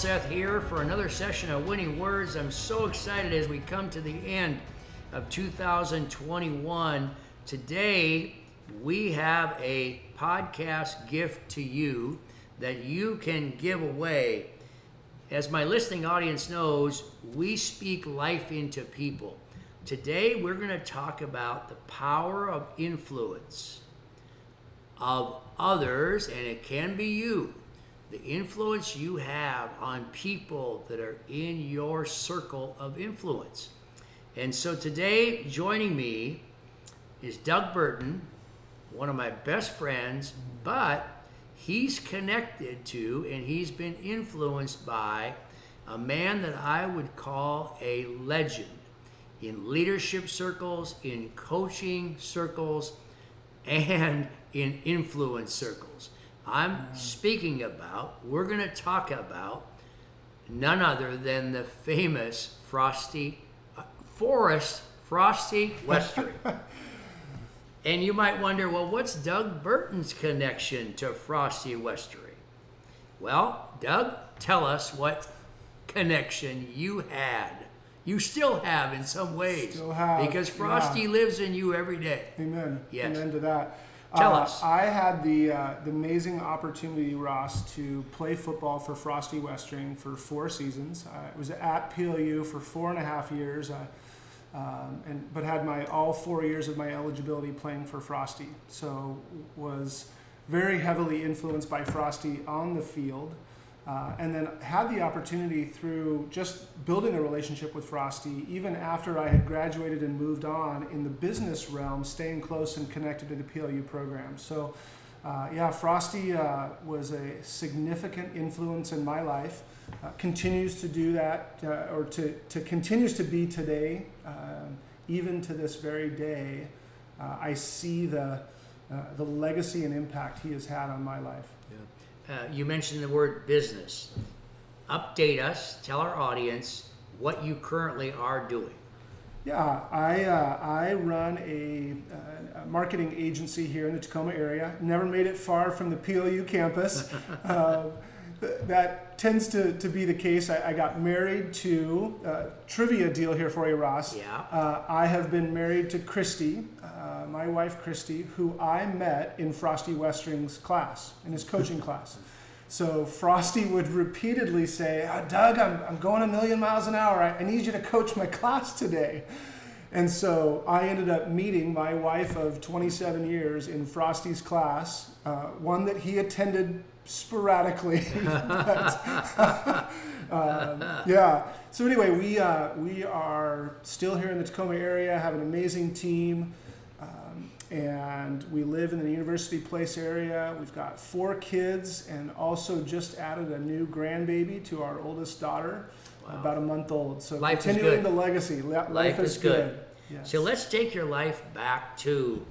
Elseth here for another session of Winning Words. I'm so excited as we come to the end of 2021. Today, we have a podcast gift to you that you can give away. As my listening audience knows, we speak life into people. Today, we're going to talk about the power of influence of others, and it can be you the influence you have on people that are in your circle of influence. And so today, joining me is Doug Burton, one of my best friends, but he's connected to and he's been influenced by a man that I would call a legend in leadership circles, in coaching circles, and in influence circles. I'm speaking about, we're going to talk about none other than the famous Frosty, uh, Forrest Frosty Westering. and you might wonder, well, what's Doug Burton's connection to Frosty Westering? Well, Doug, tell us what connection you had. You still have in some ways. Still have, Because Frosty yeah. lives in you every day. Amen. Yes. Amen to that. Tell Uh, us. I had the uh, the amazing opportunity, Ross, to play football for Frosty Westering for four seasons. I was at PLU for four and a half years, uh, um, and but had my all four years of my eligibility playing for Frosty. So was very heavily influenced by Frosty on the field. Uh, and then had the opportunity through just building a relationship with Frosty, even after I had graduated and moved on in the business realm, staying close and connected to the PLU program. So, uh, yeah, Frosty uh, was a significant influence in my life. Uh, continues to do that, uh, or to, to continues to be today, um, even to this very day. Uh, I see the uh, the legacy and impact he has had on my life. Uh, you mentioned the word business. Update us, tell our audience what you currently are doing. Yeah, I, uh, I run a, uh, a marketing agency here in the Tacoma area. Never made it far from the PLU campus. uh, that tends to, to be the case. I, I got married to, uh, trivia deal here for you, Ross. Yeah. Uh, I have been married to Christy, uh, my wife Christy, who I met in Frosty Westering's class, in his coaching class. So Frosty would repeatedly say, "Ah, Doug, I'm, I'm going a million miles an hour. I, I need you to coach my class today. And so I ended up meeting my wife of 27 years in Frosty's class, uh, one that he attended sporadically. but, um, yeah. So anyway, we uh, we are still here in the Tacoma area, have an amazing team, um, and we live in the University Place area. We've got four kids, and also just added a new grandbaby to our oldest daughter, Wow. about a month old. So Life is continuing good. the legacy. Li- Life, is good. Yes. So let's take your life back to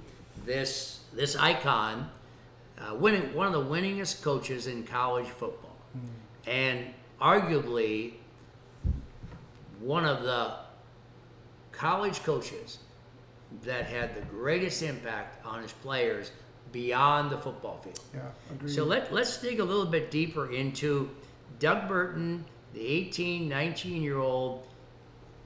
this this icon, uh, winning one of the winningest coaches in college football, Hmm. and arguably one of the college coaches that had the greatest impact on his players beyond the football field. Yeah, agreed. So let, let's dig a little bit deeper into Doug Burton, the 18, 19 year old.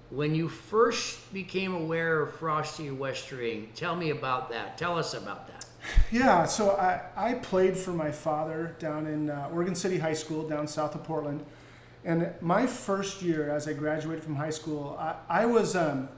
When you first became aware of Frosty Westering, tell me about that. Tell us about that. Yeah, so I, I played for my father down in uh, Oregon City High School, down south of Portland. And my first year as I graduated from high school, I, I was um,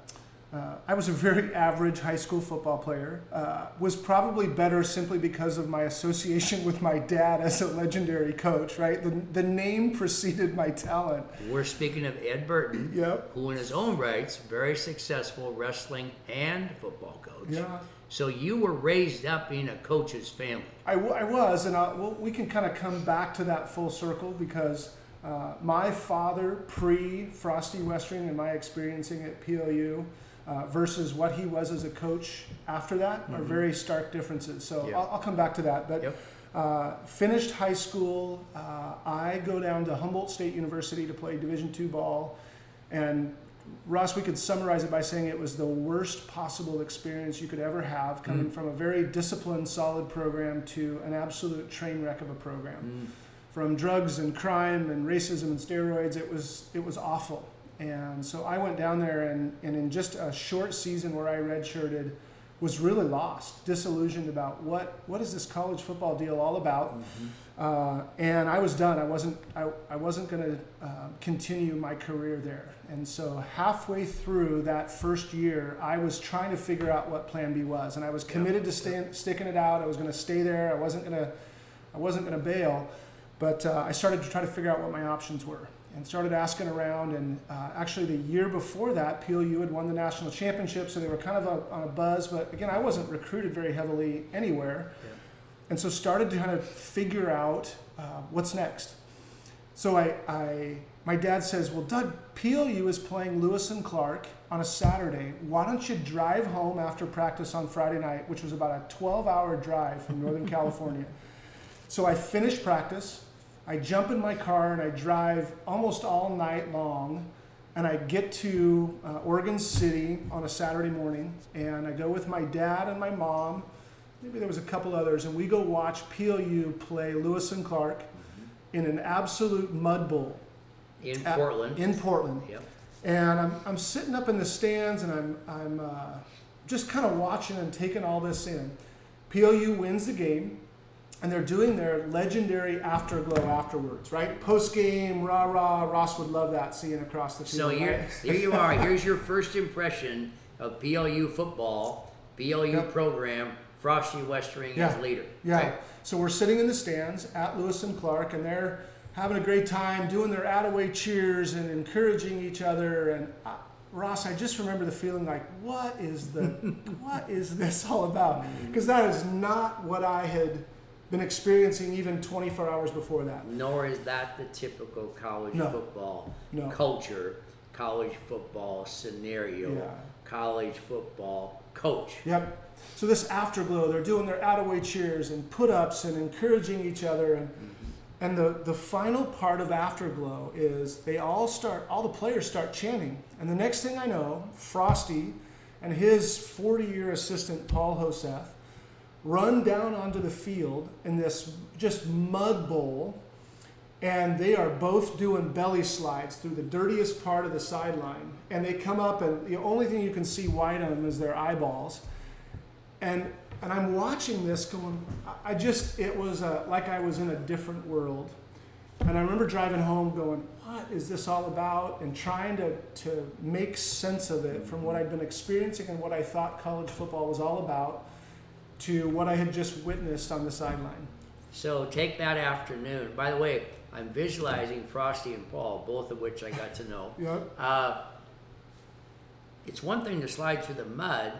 uh, I was a very average high school football player. Uh, was probably better simply because of my association with my dad as a legendary coach. Right, the, the name preceded my talent. We're speaking of Ed Burton, Yep. who, in his own rights, very successful wrestling and football coach. Yeah. So you were raised up in a coach's family. I, w- I was, and I, well, we can kind of come back to that full circle because uh, my father, pre Frosty Westering, and my experiencing at PLU uh, versus what he was as a coach after that are very stark differences. So Mm-hmm. Yeah. I'll, I'll come back to that. But Yep. uh, finished high school, uh, I go down to Humboldt State University to play Division two ball, and Ross, we could summarize it by saying it was the worst possible experience you could ever have, coming mm. from a very disciplined, solid program to an absolute train wreck of a program. Mm. from drugs and crime and racism and steroids. It was it was awful. And so I went down there and, and in just a short season where I redshirted, was really lost, disillusioned about what what is this college football deal all about. Mm-hmm. Uh, and I was done. I wasn't I, I wasn't going to uh, continue my career there. And so halfway through that first year, I was trying to figure out what Plan B was, and I was committed yeah. to stay, sticking it out. I was going to stay there. I wasn't going to I wasn't going to bail. But uh, I started to try to figure out what my options were and started asking around. And uh, actually, the year before that, PLU had won the national championship, so they were kind of a, on a buzz. But again, I wasn't recruited very heavily anywhere. Yeah. And so started to kind of figure out uh, what's next. So I, I, my dad says, well, Doug, PLU is playing Lewis and Clark on a Saturday. Why don't you drive home after practice on Friday night, which was about a 12 hour drive from Northern California. So I finished practice, I jump in my car and I drive almost all night long. And I get to uh, Oregon City on a Saturday morning, and I go with my dad and my mom. Maybe there was a couple others, and we go watch PLU play Lewis and Clark mm-hmm. in an absolute mud bowl in at, Portland. In Portland. Yep. And I'm, I'm sitting up in the stands, and I'm I'm uh, just kind of watching and taking all this in. PLU wins the game and they're doing their legendary afterglow afterwards, right? Post game, rah rah. Ross would love that seeing across the field. So here, right? here you are. Here's your first impression of PLU football, PLU yep. program, Frosty Westering yeah. as leader. Yeah. Right? So we're sitting in the stands at Lewis and Clark, and they're having a great time doing their attaway cheers and encouraging each other. And I, Ross, I just remember the feeling like, what is the, what is this all about? Because that is not what I had been experiencing even 24 hours before that. Nor is that the typical college no. football no. culture, college football scenario, yeah. college football coach. Yep. So this afterglow, they're doing their attaway cheers and put-ups and encouraging each other and mm-hmm. and the, the final part of afterglow is they all start all the players start chanting and the next thing I know, Frosty and his 40-year assistant Paul Hoseth run down onto the field in this just mud bowl, and they are both doing belly slides through the dirtiest part of the sideline. And they come up, and the only thing you can see white on them is their eyeballs. And and I'm watching this going, I just, it was a, like I was in a different world. And I remember driving home going, what is this all about? And trying to, to make sense of it from what I'd been experiencing and what I thought college football was all about to what I had just witnessed on the sideline. So take that afternoon. By the way, I'm visualizing Frosty and Paul, both of which I got to know. yep. Uh, it's one thing to slide through the mud,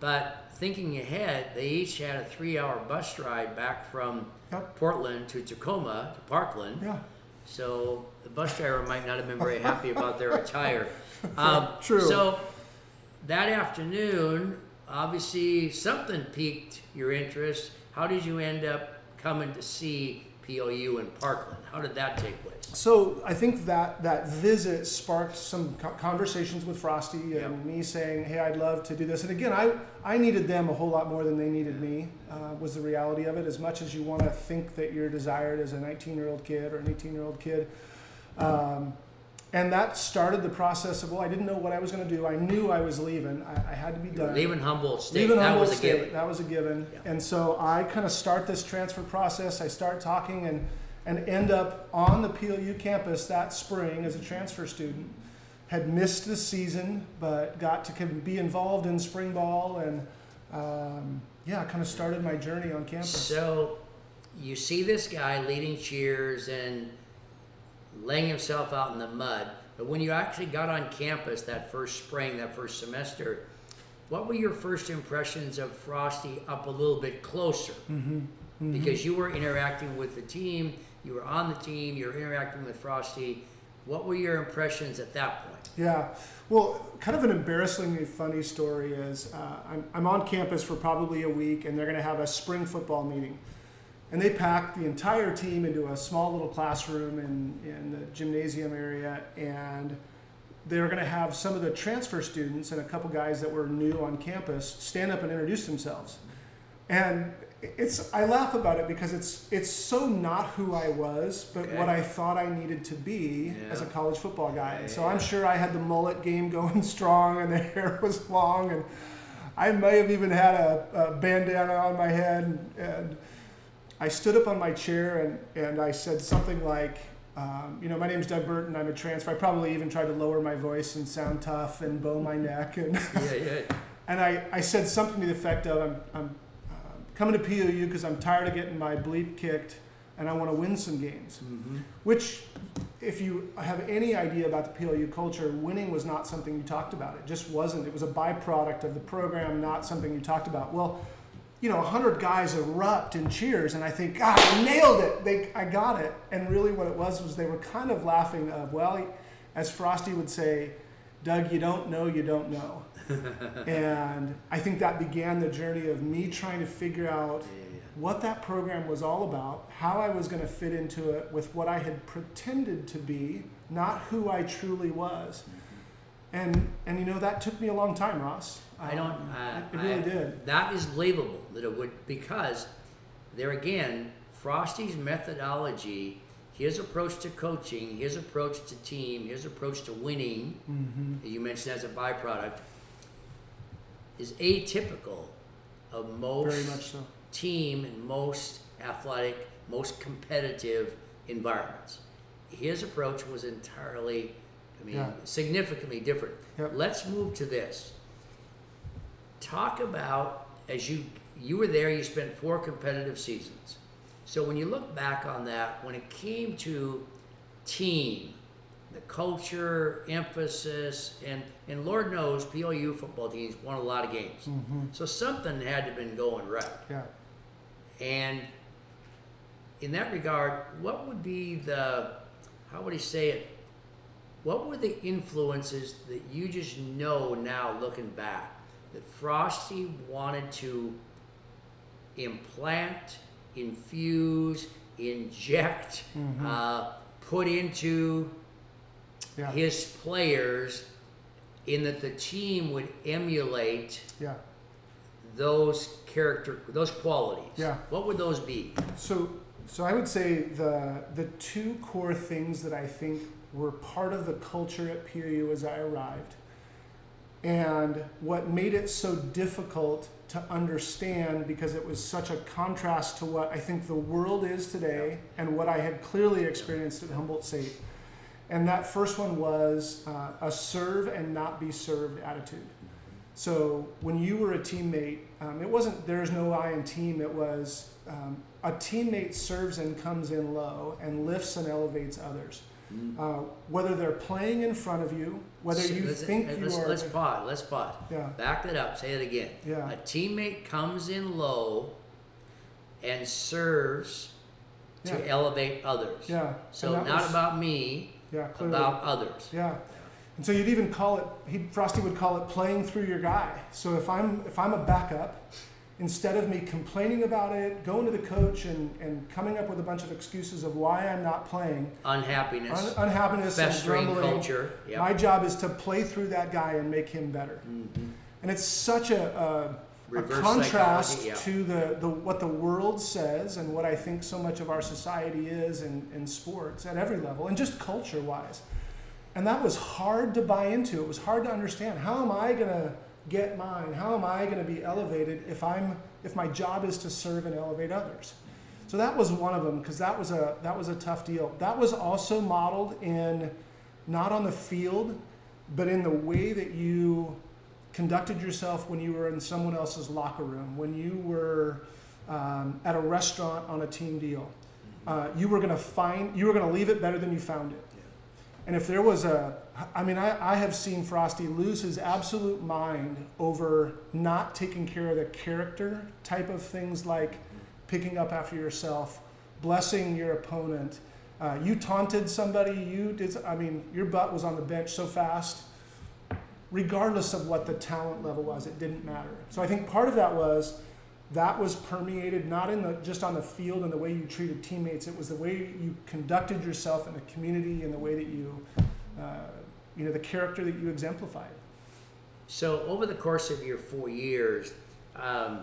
but thinking ahead, they each had a three-hour bus ride back from yep. Portland to Tacoma to Parkland. Yeah. So the bus driver might not have been very happy about their attire. Um, True. So that afternoon, obviously something piqued your interest. How did you end up coming to see PLU in Parkland? How did that take place? So I think that that visit sparked some conversations with Frosty and yeah. me saying, "Hey, I'd love to do this." And again, I I needed them a whole lot more than they needed me. Uh, was the reality of it. As much as you want to think that you're desired as a 19 year old kid or an 18 year old kid. Um, and that started the process of well, I didn't know what I was going to do. I knew I was leaving. I, I had to be done. Leaving Humboldt State. Leaving that Humboldt was State. a given. That was a given. Yeah. And so I kind of start this transfer process. I start talking and and end up on the PLU campus that spring as a transfer student. Had missed the season, but got to be involved in spring ball and um, yeah, kind of started my journey on campus. So you see this guy leading cheers and laying himself out in the mud. But when you actually got on campus that first spring, that first semester, what were your first impressions of Frosty up a little bit closer? Mm-hmm. Mm-hmm. Because you were interacting with the team, you were on the team, you were interacting with Frosty. What were your impressions at that point? Yeah, well, kind of an embarrassingly funny story is uh, I'm, I'm on campus for probably a week, and they're going to have a spring football meeting. And they packed the entire team into a small little classroom in, in the gymnasium area. And they were going to have some of the transfer students and a couple guys that were new on campus stand up and introduce themselves. And it's I laugh about it because it's it's so not who I was, but Okay. what I thought I needed to be Yeah. as a college football guy. And so Yeah. I'm sure I had the mullet game going strong, and the hair was long, and I may have even had a, a bandana on my head. And, and I stood up on my chair and and I said something like. Um, you know, my name's Doug Burton. I'm a transfer. I probably even tried to lower my voice and sound tough and bow my neck. And Yeah, yeah. and I, I said something to the effect of I'm, I'm uh, coming to PLU because I'm tired of getting my bleep kicked and I want to win some games. Mm-hmm. Which, if you have any idea about the PLU culture, winning was not something you talked about. It just wasn't. It was a byproduct of the program, not something you talked about. Well, you know, 100 guys erupt in cheers, and I think, God, I nailed it. They, I got it. And really, what it was was they were kind of laughing of, well, as Frosty would say, Doug, you don't know, you don't know. and I think that began the journey of me trying to figure out Yeah. what that program was all about, how I was going to fit into it with what I had pretended to be, not who I truly was. Mm-hmm. And and you know that took me a long time, Ross. I don't. Um, Uh, it really I- did. That is believable that it would because there again, Frosty's methodology, his approach to coaching, his approach to team, his approach to winning, Mm-hmm. you mentioned as a byproduct, is atypical of most Very much so. team and most athletic, most competitive environments. His approach was entirely, I mean, Yeah. significantly different. Yep. Let's move to this. Talk about as you you were there, you spent four competitive seasons. So when you look back on that, when it came to team, the culture, emphasis, and and Lord knows PLU football teams won a lot of games. Mm-hmm. So something had to have been going right. Yeah. And in that regard, what would be the, how would he say it? What were the influences that you just know now looking back that Frosty wanted to implant, infuse, inject, Mhm. uh, put into Yeah. his players in that the team would emulate Yeah. those character those qualities Yeah. what would those be So, so I would say the the two core things that I think were part of the culture at PLU as I arrived, and what made it so difficult to understand because it was such a contrast to what I think the world is today and what I had clearly experienced at Humboldt State. And that first one was uh, a serve and not be served attitude. So when you were a teammate, um, it wasn't there's no I in team. It was um, a teammate serves and comes in low and lifts and elevates others. Uh, whether they're playing in front of you, whether you let's, think let's, you are. let's pause let's pause yeah, back that up say it again Yeah. a teammate comes in low and serves to elevate others yeah. so not was- about me yeah, clearly. about others Yeah. And so you'd even call it he Frosty would call it playing through your guy. So if I'm if I'm a backup, instead of me complaining about it, going to the coach and, and coming up with a bunch of excuses of why I'm not playing, unhappiness un- unhappiness festering culture yep. my job is to play through that guy and make him better. Mhm. And it's such a, a, a contrast yeah. to the, the what the world says and what I think so much of our society is in, in sports at every level and just culture wise. And that was hard to buy into. It was hard to understand. How am I gonna get mine? How am I gonna be elevated if I'm if my job is to serve and elevate others? So that was one of them because that was a that was a tough deal. That was also modeled in not on the field, but in the way that you conducted yourself when you were in someone else's locker room, when you were um, at a restaurant on a team deal. Uh, you were going to find, you were going to leave it better than you found it. And if there was a, I mean, I, I have seen Frosty lose his absolute mind over not taking care of the character type of things like picking up after yourself, blessing your opponent. Uh, you taunted somebody, you did, I mean, your butt was on the bench so fast regardless of what the talent level was, it didn't matter. So I think part of that was that was permeated not in the just on the field and the way you treated teammates. It was the way you conducted yourself in the community and the way that you, uh, you know, the character that you exemplified. So over the course of your four years, um,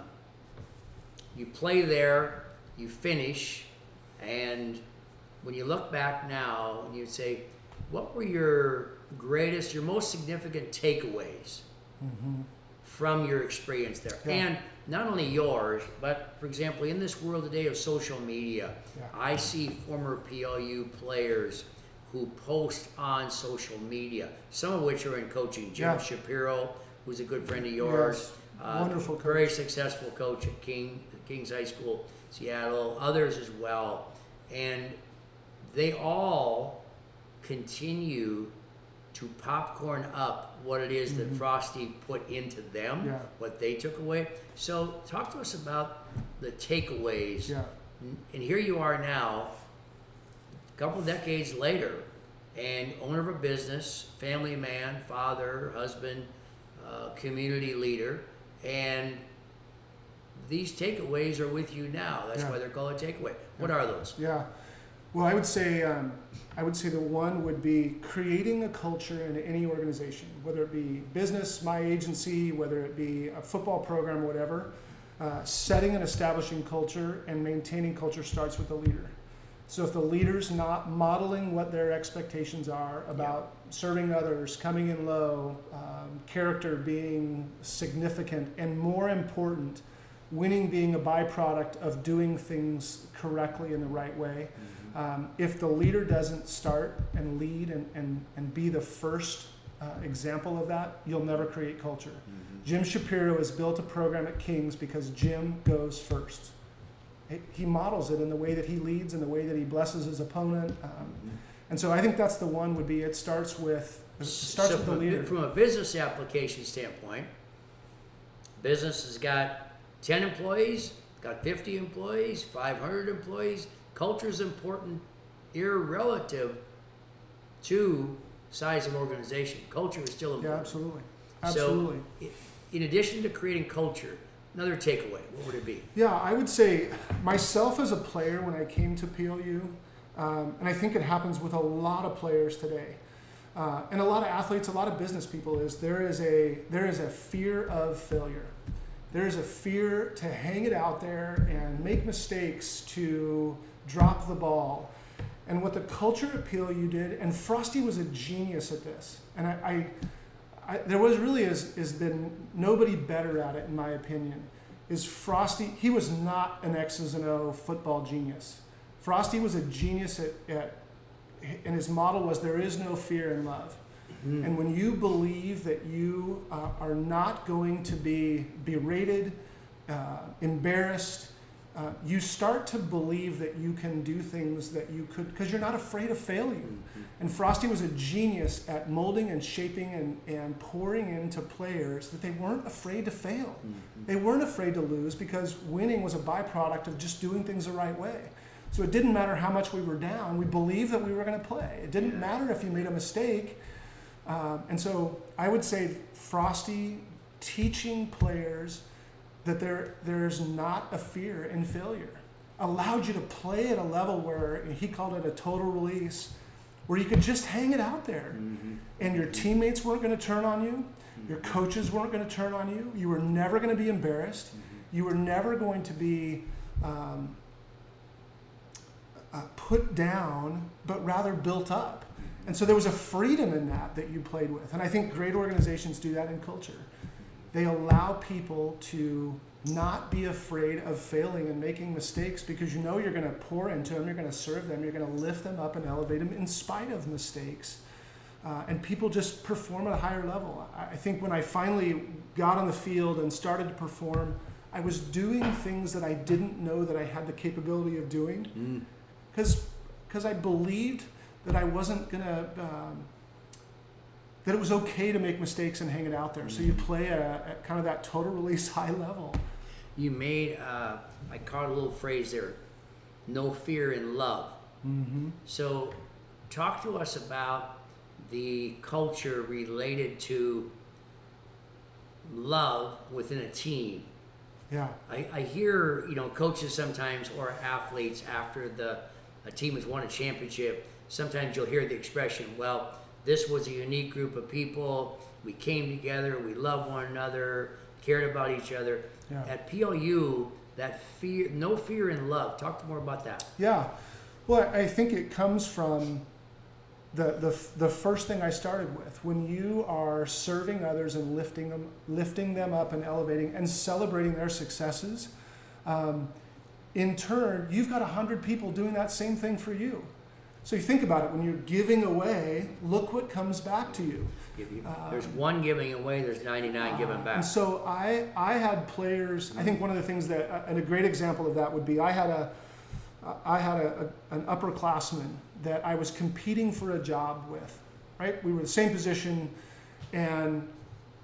you play there, you finish, and when you look back now and you say, what were your greatest, your most significant takeaways from your experience there? Yeah. And not only yours, but for example, in this world today of social media, Yeah. I see former PLU players who post on social media, some of which are in coaching. Jim Yeah. Shapiro, who's a good friend of yours, Yes. Uh, Wonderful coach. very successful coach at King King's High School, Seattle. Others as well, and they all continue to popcorn up what it is that Frosty put into them, Mm-hmm. Yeah. what they took away. So, talk to us about the takeaways. Yeah. And here you are now, a couple decades later, and owner of a business, family man, father, husband, uh, community leader, and these takeaways are with you now. That's Yeah. why they're called a takeaway. What are those? Yeah. Well, I would say um, I would say the one would be creating a culture in any organization, whether it be business, my agency, whether it be a football program, whatever. Uh, setting and establishing culture and maintaining culture starts with the leader. So if the leader's not modeling what their expectations are about serving others, coming in low, um, character being significant, and more important, winning being a byproduct of doing things correctly in the right way. Um, if the leader doesn't start and lead and, and, and be the first uh, example of that, you'll never create culture. Jim Shapiro has built a program at Kings because Jim goes first. He- He models it in the way that he leads, in the way that he blesses his opponent. Um, and so I think that's the one would be it starts with, it starts So with the leader. From a business application standpoint, business has got 10 employees, got 50 employees, 500 employees. Culture is important, irrelative to size of organization. Culture is still important. Yeah, absolutely. Absolutely. So, in addition to creating culture, another takeaway, what would it be? Yeah, I would say myself as a player when I came to PLU, um, and I think it happens with a lot of players today, uh, and a lot of athletes, a lot of business people, is there is a there is a fear of failure. There is a fear to hang it out there and make mistakes, to drop the ball. And what the culture appeal you did, and Frosty was a genius at this, and I, I I, there was really has, has been nobody better at it in my opinion is frosty he was not an x's and o football genius. Frosty was a genius at, at and his model was there is no fear in love. And when you believe that you uh, are not going to be berated uh, embarrassed uh, you start to believe that you can do things that you could because you're not afraid of failing and Frosty was a genius at molding and shaping and, and pouring into players that they weren't afraid to fail. They weren't afraid to lose because winning was a byproduct of just doing things the right way. So it didn't matter how much we were down, we believed that we were going to play. It didn't matter if you made a mistake. Um, and so I would say Frosty teaching players that there, there's not a fear in failure. Allowed you to play at a level where he called it a total release where you could just hang it out there. And your teammates weren't going to turn on you. Your coaches weren't going to turn on you. You were never going to be embarrassed. You were never going to be um, uh, put down but rather built up. And so there was a freedom in that that you played with. And i think great organizations do that in culture they allow people to not be afraid of failing and making mistakes because you know you're going to pour into them, you're going to serve them, you're going to lift them up and elevate them in spite of mistakes. Uh, and people just perform at a higher level. I think when I finally got on the field and started to perform, I was doing things that I didn't know that I had the capability of doing because I believed that I wasn't going to. Um, that it was okay to make mistakes and hang it out there. So you play at, a, at kind of that total release high level. You made, uh, I caught a little phrase there, no fear in love. Mm-hmm. So, talk to us about the culture related to love within a team. Yeah. I, I hear, you know, coaches sometimes or athletes after the a team has won a championship, sometimes you'll hear the expression, well, this was a unique group of people. We came together, we loved one another, cared about each other. Yeah. At PLU, that fear, no fear in love. Talk more about that. Yeah. Well, I think it comes from the, the, the first thing I started with. When you are serving others and lifting them, lifting them up and elevating and celebrating their successes, um, in turn, you've got 100 people doing that same thing for you. So you think about it when you're giving away, look what comes back to you. There's one giving away, there's 99 uh, given back. And so I, I had players. I think one of the things that, uh, and a great example of that would be, I had a, I had a, a, an upperclassman that I was competing for a job with. Right, we were the same position, and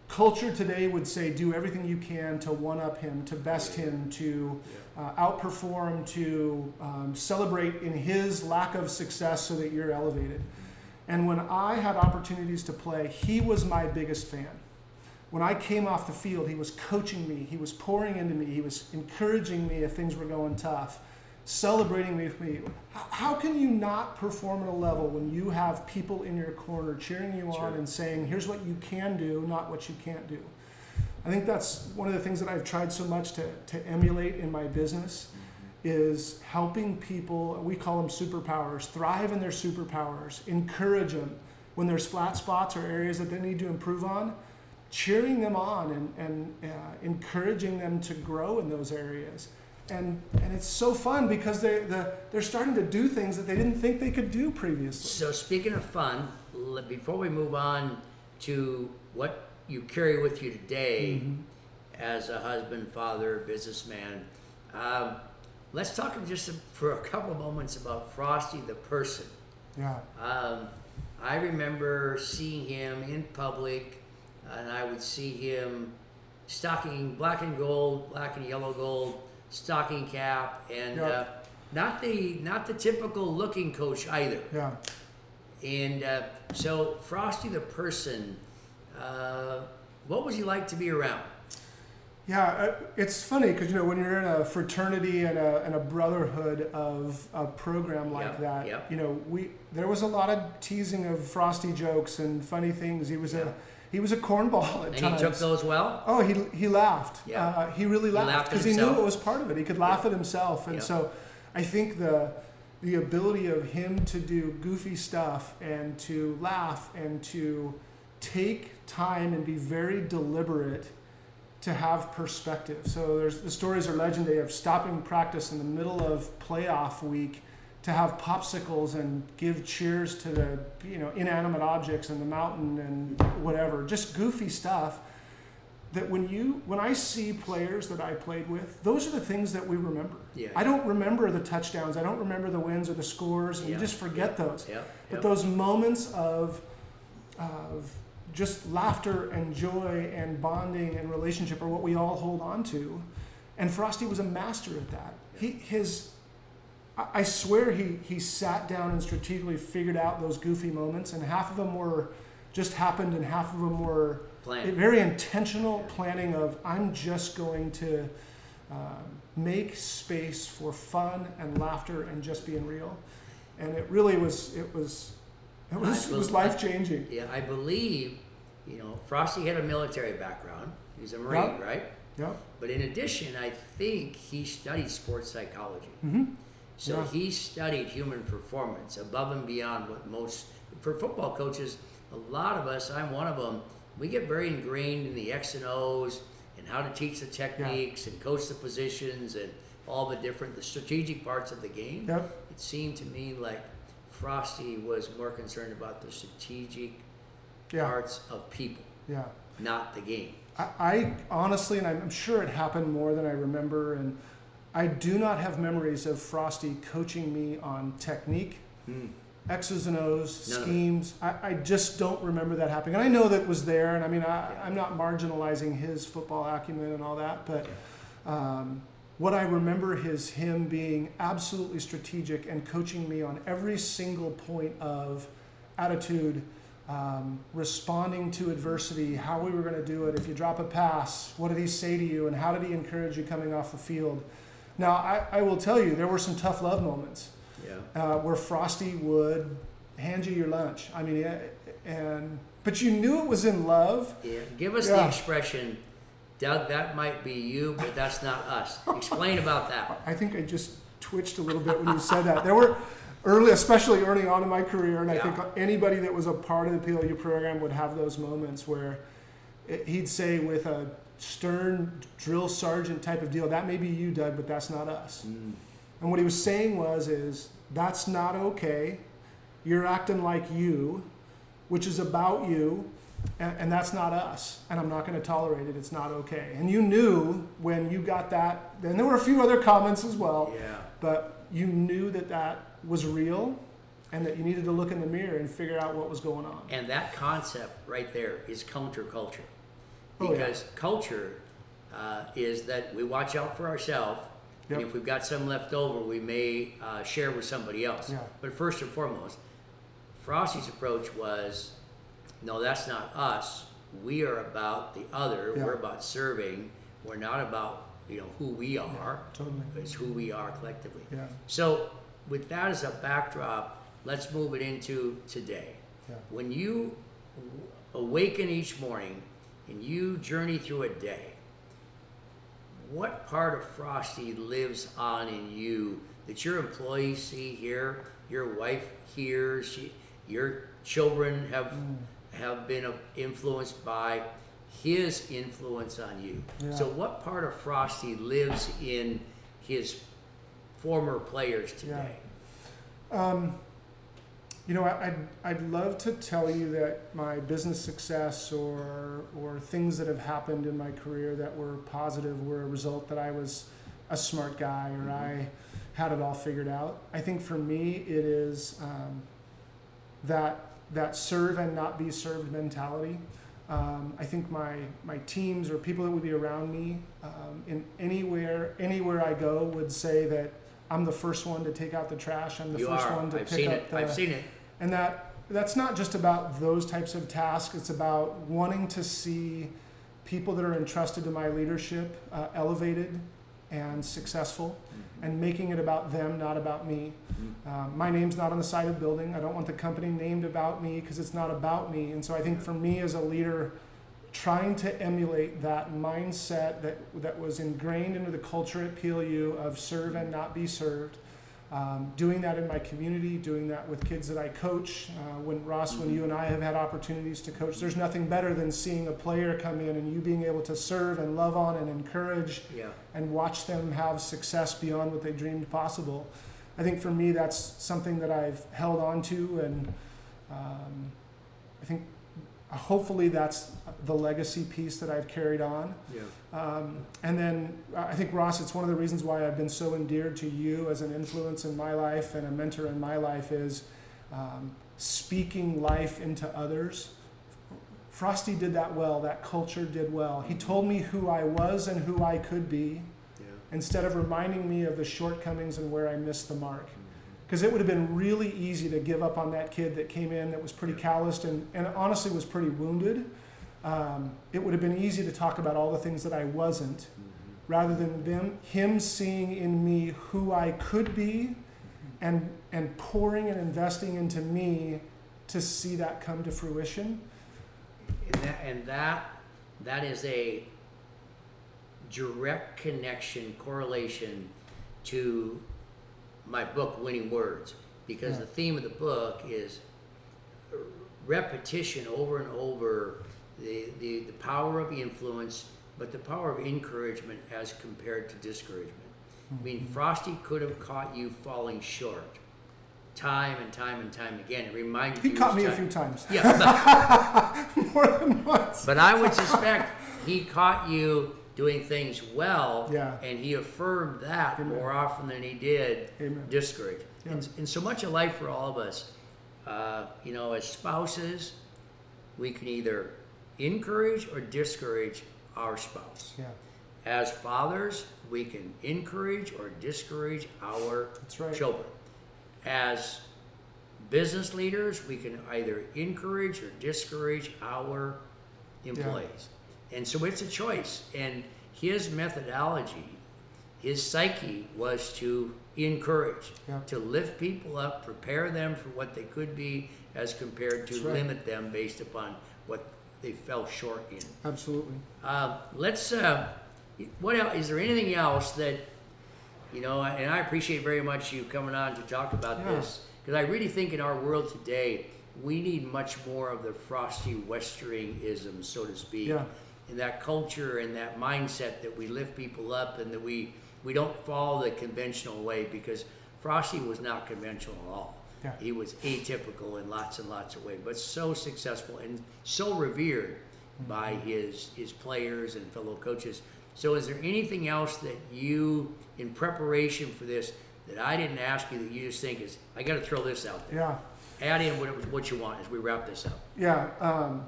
culture today would say do everything you can to one up him, to best him, to uh, outperform, to um, celebrate in his lack of success so that you're elevated. And when I had opportunities to play, he was my biggest fan. When I came off the field, he was coaching me, he was pouring into me, he was encouraging me if things were going tough, celebrating with me. How can you not perform at a level when you have people in your corner cheering you on and saying, here's what you can do, not what you can't do? I think that's one of the things that I've tried so much to, to emulate in my business is helping people, we call them superpowers, thrive in their superpowers, encourage them when there's flat spots or areas that they need to improve on, cheering them on and, and uh, encouraging them to grow in those areas. And, and it's so fun because they, the, they're starting to do things that they didn't think they could do previously. So, speaking of fun, before we move on to what you carry with you today mm-hmm. as a husband, father, businessman. Um, let's talk just for a couple of moments about Frosty the person. Yeah. Um, I remember seeing him in public, and I would see him stocking black and gold, black and yellow gold, stocking cap, and uh, not the not the typical looking coach either. Yeah. And uh, so Frosty the person uh, what was he like to be around? Yeah, uh, it's funny because you know when you're in a fraternity and a, and a brotherhood of a program like yep, that, yep. you know we there was a lot of teasing of frosty jokes and funny things. He was a he was a cornball at and times. he took those well. Oh, he he laughed. Yeah. Uh, he really laughed because he, he, knew it was part of it. He could laugh at himself, and so I think the the ability of him to do goofy stuff and to laugh and to take time and be very deliberate to have perspective. So there's the stories are legendary of stopping practice in the middle of playoff week to have popsicles and give cheers to the you know inanimate objects in the mountain and whatever, just goofy stuff. That when you when I see players that I played with, those are the things that we remember. Yeah, I don't remember the touchdowns. I don't remember the wins or the scores. And yeah, you just forget yeah, those. Yeah, but those moments of of just laughter and joy and bonding and relationship are what we all hold on to. And Frosty was a master at that. He, his, I swear he, he sat down and strategically figured out those goofy moments, and half of them were just happened, and half of them were Plan. very intentional planning of I'm just going to uh, make space for fun and laughter and just being real. And it really was it was it was, it was life changing. Yeah, I believe, you know, Frosty had a military background. He's a Marine, right? Yeah. But in addition, I think he studied sports psychology. Mm-hmm. So yeah. he studied human performance above and beyond what most, for football coaches, a lot of us, I'm one of them, we get very ingrained in the X and O's and how to teach the techniques yeah. and coach the positions and all the different, the strategic parts of the game. Yep. It seemed to me like Frosty was more concerned about the strategic yeah. parts of people, yeah, not the game. I, I, honestly, and I'm sure it happened more than I remember, and I do not have memories of Frosty coaching me on technique. Hmm. X's and O's, None schemes. I, I just don't remember that happening. And I know that was there, and I mean, I, am not marginalizing his football acumen and all that, but um, what I remember is him being absolutely strategic and coaching me on every single point of attitude, um, responding to adversity, how we were going to do it. If you drop a pass, what did he say to you, and how did he encourage you coming off the field? Now, I, I will tell you, there were some tough love moments yeah. uh, where Frosty would hand you your lunch. I mean, and but you knew it was in love. Yeah. Give us yeah. the expression Doug, that might be you, but that's not us. Explain about that. I think I just twitched a little bit when you said that. There were early, especially early on in my career, and I think anybody that was a part of the PLU program would have those moments where it, he'd say with a stern drill sergeant type of deal, "That may be you, Doug, but that's not us." Mm. And what he was saying was, "Is that's not okay. You're acting like you, which is about you." And, and that's not us, and I'm not going to tolerate it. It's not okay. And you knew when you got that, and there were a few other comments as well Yeah. but you knew that that was real and that you needed to look in the mirror and figure out what was going on. And that concept right there is counterculture. Oh, yeah. Because culture uh, is that we watch out for ourselves, and if we've got some left over, we may uh, share with somebody else. Yeah. But first and foremost, Frosty's approach was no, that's not us. We are about the other. Yeah. We're about serving. We're not about you know who we are. totally. It's who we are collectively. Yeah. So, with that as a backdrop, let's move it into today. Yeah. When you awaken each morning and you journey through a day, what part of Frosty lives on in you that your employees see here, your wife hears, she, your children have Mm. Have been influenced by his influence on you. Yeah. So, what part of Frosty lives in his former players today? Um, you know, I'd, I'd love to tell you that my business success or, or things that have happened in my career that were positive were a result that I was a smart guy or I had it all figured out. I think for me, it is um, that, that serve and not be served mentality. Um, I think my, my teams or people that would be around me um, in anywhere anywhere I go would say that I'm the first one to take out the trash. I'm the you first are. one to I've pick seen up it. the I've seen it. and that that's not just about those types of tasks. It's about wanting to see people that are entrusted to my leadership uh, elevated and successful, and making it about them, not about me. Um, my name's not on the side of the building. I don't want the company named about me because it's not about me. And so I think for me as a leader, trying to emulate that mindset that that was ingrained into the culture at PLU of serve and not be served. Um, doing that in my community, doing that with kids that I coach. Uh, when Ross, when you and I have had opportunities to coach, there's nothing better than seeing a player come in and you being able to serve and love on and encourage Yeah. and watch them have success beyond what they dreamed possible. I think for me, that's something that I've held on to, and um, I think hopefully that's the legacy piece that I've carried on. Yeah. Um, and then uh, I think Ross, it's one of the reasons why I've been so endeared to you as an influence in my life and a mentor in my life is um, speaking life into others. Frosty did that well. That culture did well. He told me who I was and who I could be Yeah. instead of reminding me of the shortcomings and where I missed the mark. Because it would have been really easy to give up on that kid that came in that was pretty calloused and, and honestly was pretty wounded. Um, it would have been easy to talk about all the things that I wasn't rather than them him seeing in me who I could be and and pouring and investing into me to see that come to fruition. And that, and that that is a direct connection correlation to my book winning words because Yeah. the theme of the book is repetition over and over the, the, the power of influence but the power of encouragement as compared to discouragement. I mean mm-hmm. frosty could have caught you falling short time and time and time again. It reminded He you caught me a few times, yeah but- more than once. but I would suspect he caught you doing things well, Yeah. and he affirmed that Amen. more often than he did Amen. discourage. Yeah. And, and so much of life for all of us, uh, you know, as spouses, we can either encourage or discourage our spouse. Yeah, As fathers, we can encourage or discourage our right. children. As business leaders, we can either encourage or discourage our employees. And so it's a choice. And his methodology, his psyche was to encourage, Yeah. to lift people up, prepare them for what they could be as compared to right. limit them based upon what they fell short in. Absolutely. Uh, let's. Uh, what else? Is there anything else that you know? And I appreciate very much you coming on to talk about Yeah. this because I really think in our world today we need much more of the frosty westeringism, so to speak, Yeah. That culture and that mindset that we lift people up and that we we don't follow the conventional way because Frosty was not conventional at all. Yeah. He was atypical in lots and lots of ways, but so successful and so revered by his his players and fellow coaches. So, is there anything else that you, in preparation for this, that I didn't ask you that you just think is I got to throw this out there? Yeah. Add in what, what you want as we wrap this up. Yeah, um,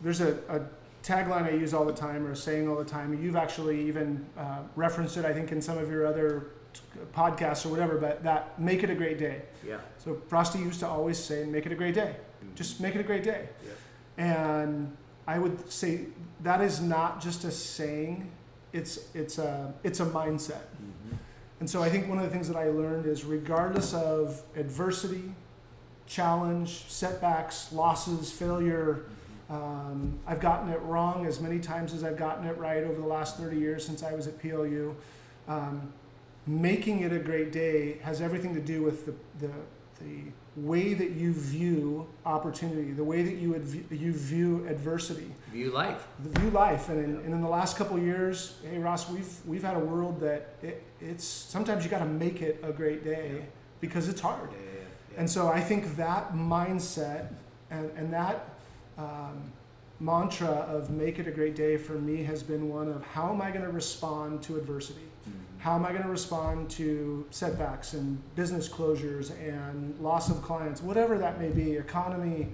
there's a, a tagline I use all the time, or a saying all the time. You've actually even uh, referenced it, I think, in some of your other t- podcasts or whatever. But that make it a great day. Yeah. So Frosty used to always say, "Make it a great day. Just make it a great day." Yeah. And I would say that is not just a saying; it's it's a it's a mindset. And so I think one of the things that I learned is, regardless of adversity, challenge, setbacks, losses, failure. Um, I've gotten it wrong as many times as I've gotten it right over the last 30 years since I was at PLU. Um, making it a great day has everything to do with the, the, the way that you view opportunity, the way that you, view, you view adversity, View life. view life. And in, and in the last couple years, hey Ross, we've, we've had a world that it, it's sometimes you got to make it a great day because it's hard. Yeah, yeah, yeah. And so I think that mindset and, and that um, mantra of make it a great day for me has been one of how am I going to respond to adversity? How am I going to respond to setbacks and business closures and loss of clients, whatever that may be? Economy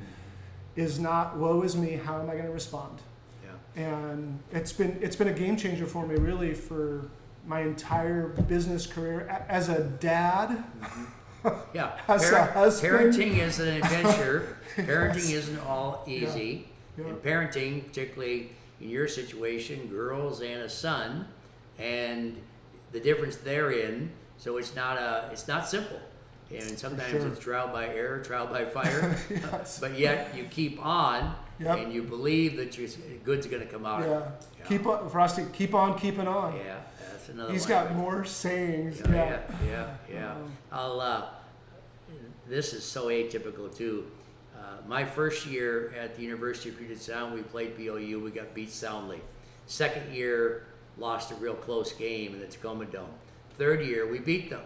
is not woe is me. How am I going to respond? yeah. and it's been it's been a game changer for me really for my entire business career as a dad Yeah, As a husband. parenting is an adventure. parenting isn't all easy, Yeah. and parenting, particularly in your situation, girls and a son, and the difference therein. So it's not a, it's not simple, and sometimes sure. it's trial by error, trial by fire. yes. but yet you keep on, Yep. and you believe that your good's going to come out. yeah. of it. keep on frosty keep on keeping on Yeah, another. he's one. got more sayings Yeah, yeah, yeah, yeah. yeah. I'll. Uh, this is so atypical too. Uh, my first year at the University of Puget Sound, we played PLU. We got beat soundly. Second year, lost a real close game in the Tacoma Dome. Third year, we beat them,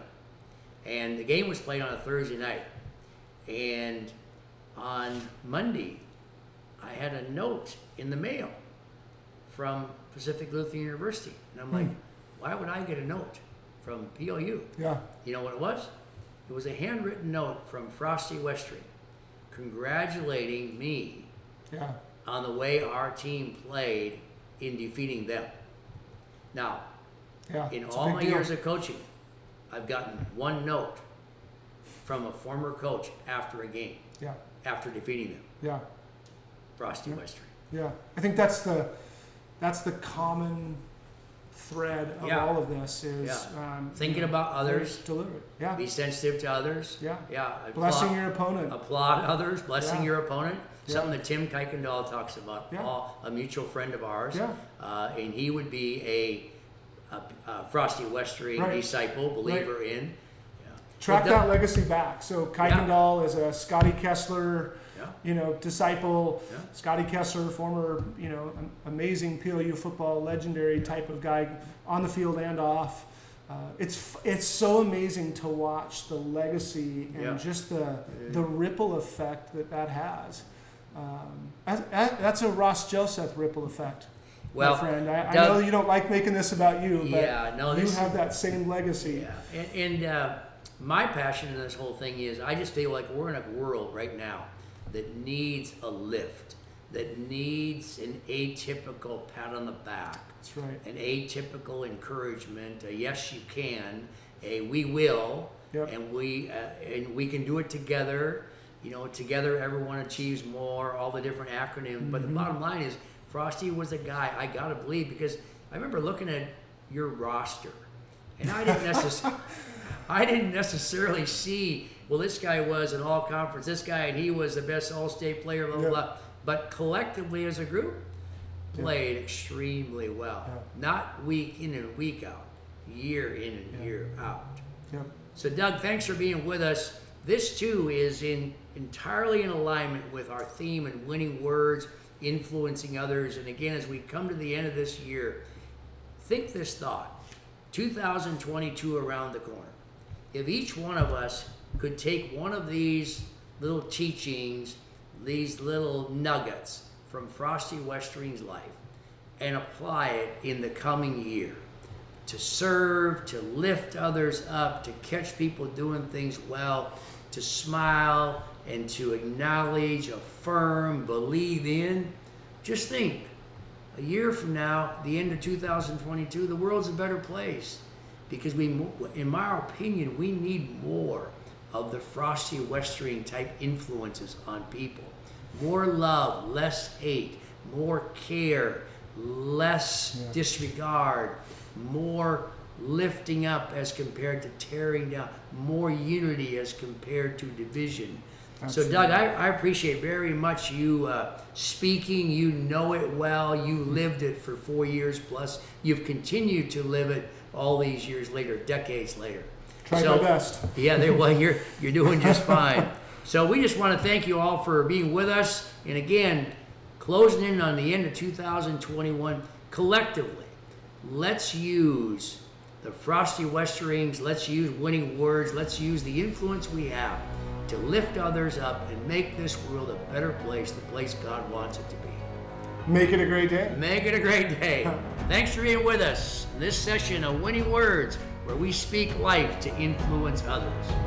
and the game was played on a Thursday night. And on Monday, I had a note in the mail from Pacific Lutheran University, and I'm like, why would I get a note from PLU? yeah You know what it was? It was a handwritten note from Frosty Westering congratulating me yeah on the way our team played in defeating them. Now, yeah in all my deal. years of coaching, I've gotten one note from a former coach after a game, yeah after defeating them, yeah Frosty Yeah. Westering. yeah i think that's the that's the common thread of Yeah. all of this is Yeah. um, Thinking you know, about others, deliberate yeah be sensitive to others. yeah Yeah. blessing applaud- your opponent applaud others, blessing your opponent. Something that Tim Kuykendall talks about, Yeah. Paul, a mutual friend of ours. Yeah. Uh, and he would be a, a, a Frosty Westering Right. disciple, believer in. Yeah. track that legacy back. So Kuykendall is a Scotty Kessler, Yeah. you know, disciple. Yeah. Scotty Kessler, former, you know, amazing PLU football legendary type of guy on the field and off. Uh, it's it's so amazing to watch the legacy and Yeah. just the the ripple effect that that has. Um, that- that- that's a Ross Joseph ripple effect, Well, my friend. I, I know you don't like making this about you, but Yeah, no, you have that same legacy. Yeah, and, and uh, my passion in this whole thing is I just feel like we're in a world right now that needs a lift, that needs an atypical pat on the back, That's right. an atypical encouragement, a yes you can, a we will, Yep. and we uh, and we can do it together. You know, together everyone achieves more. All the different acronyms, but the Mm-hmm. bottom line is Frosty was a guy I gotta believe because I remember looking at your roster, and I didn't necessarily. I didn't necessarily see, well, this guy was an all conference, this guy, and he was the best all state player, blah, blah, Yeah. blah. but collectively as a group, played extremely well. Yeah. Not week in and week out, year in and Yeah. year out. So, Doug, thanks for being with us. This too is in entirely in alignment with our theme and winning words, influencing others. And again, as we come to the end of this year, think this thought 2022 around the corner. If each one of us could take one of these little teachings, these little nuggets from Frosty Westering's life, and apply it in the coming year to serve, to lift others up, to catch people doing things well, to smile and to acknowledge, affirm, believe in. Just think a year from now, the end of 2022, the world's a better place because we, in my opinion, we need more of the Frosty Westering type influences on people. More love, less hate, more care, less Yeah. disregard, more lifting up as compared to tearing down, more unity as compared to division. So, Doug, I, I appreciate very much you uh, speaking. You know it well. You lived it for four years plus. You've continued to live it all these years later, decades later. Tried So- my best. yeah, they, well, you're you're doing just fine. So we just want to thank you all for being with us, and again, closing in on the end of 2021 collectively. Let's use the Frosty Westerings. Let's use winning words. Let's use the influence we have to lift others up and make this world a better place, the place God wants it to be. Make it a great day. Make it a great day. Thanks for being with us in this session of Winning Words, where we speak life to influence others.